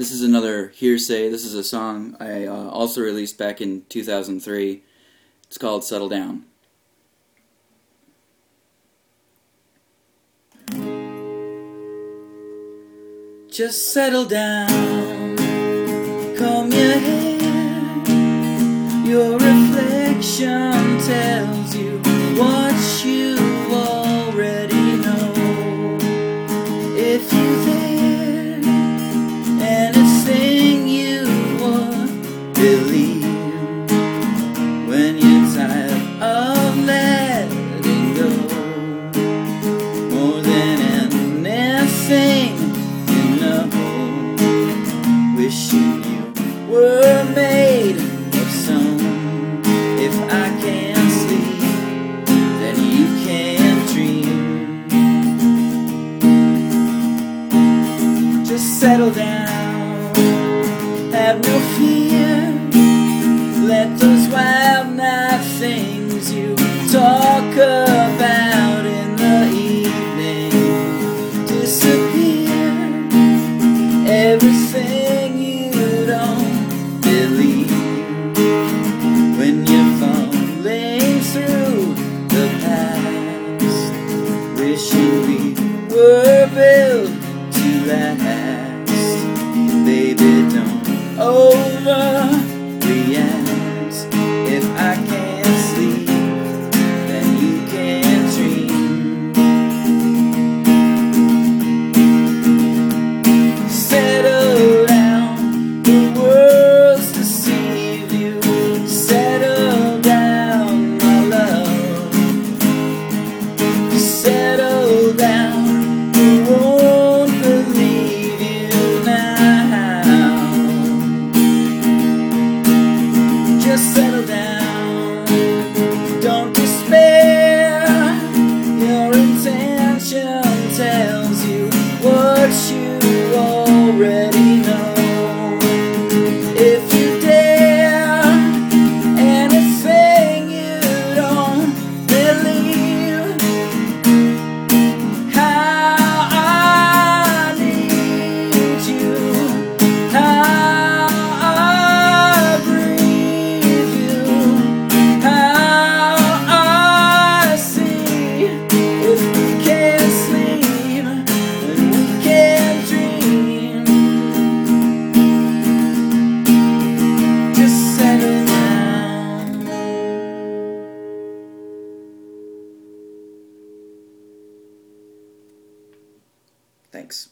This is another hearsay. This is a song I uh, also released back in 2003. It's called Settle Down. Just settle down, comb your hair. Your reflection tells you what you already know. If you When you're tired of letting go, more than anything you know, wishing you were made of stone. If I can't sleep, then you can't dream. Just settle down, talk about in the evening disappear. Everything you don't believe when you're falling through the past, wishing we were built to last. Baby, don't over just say Thanks.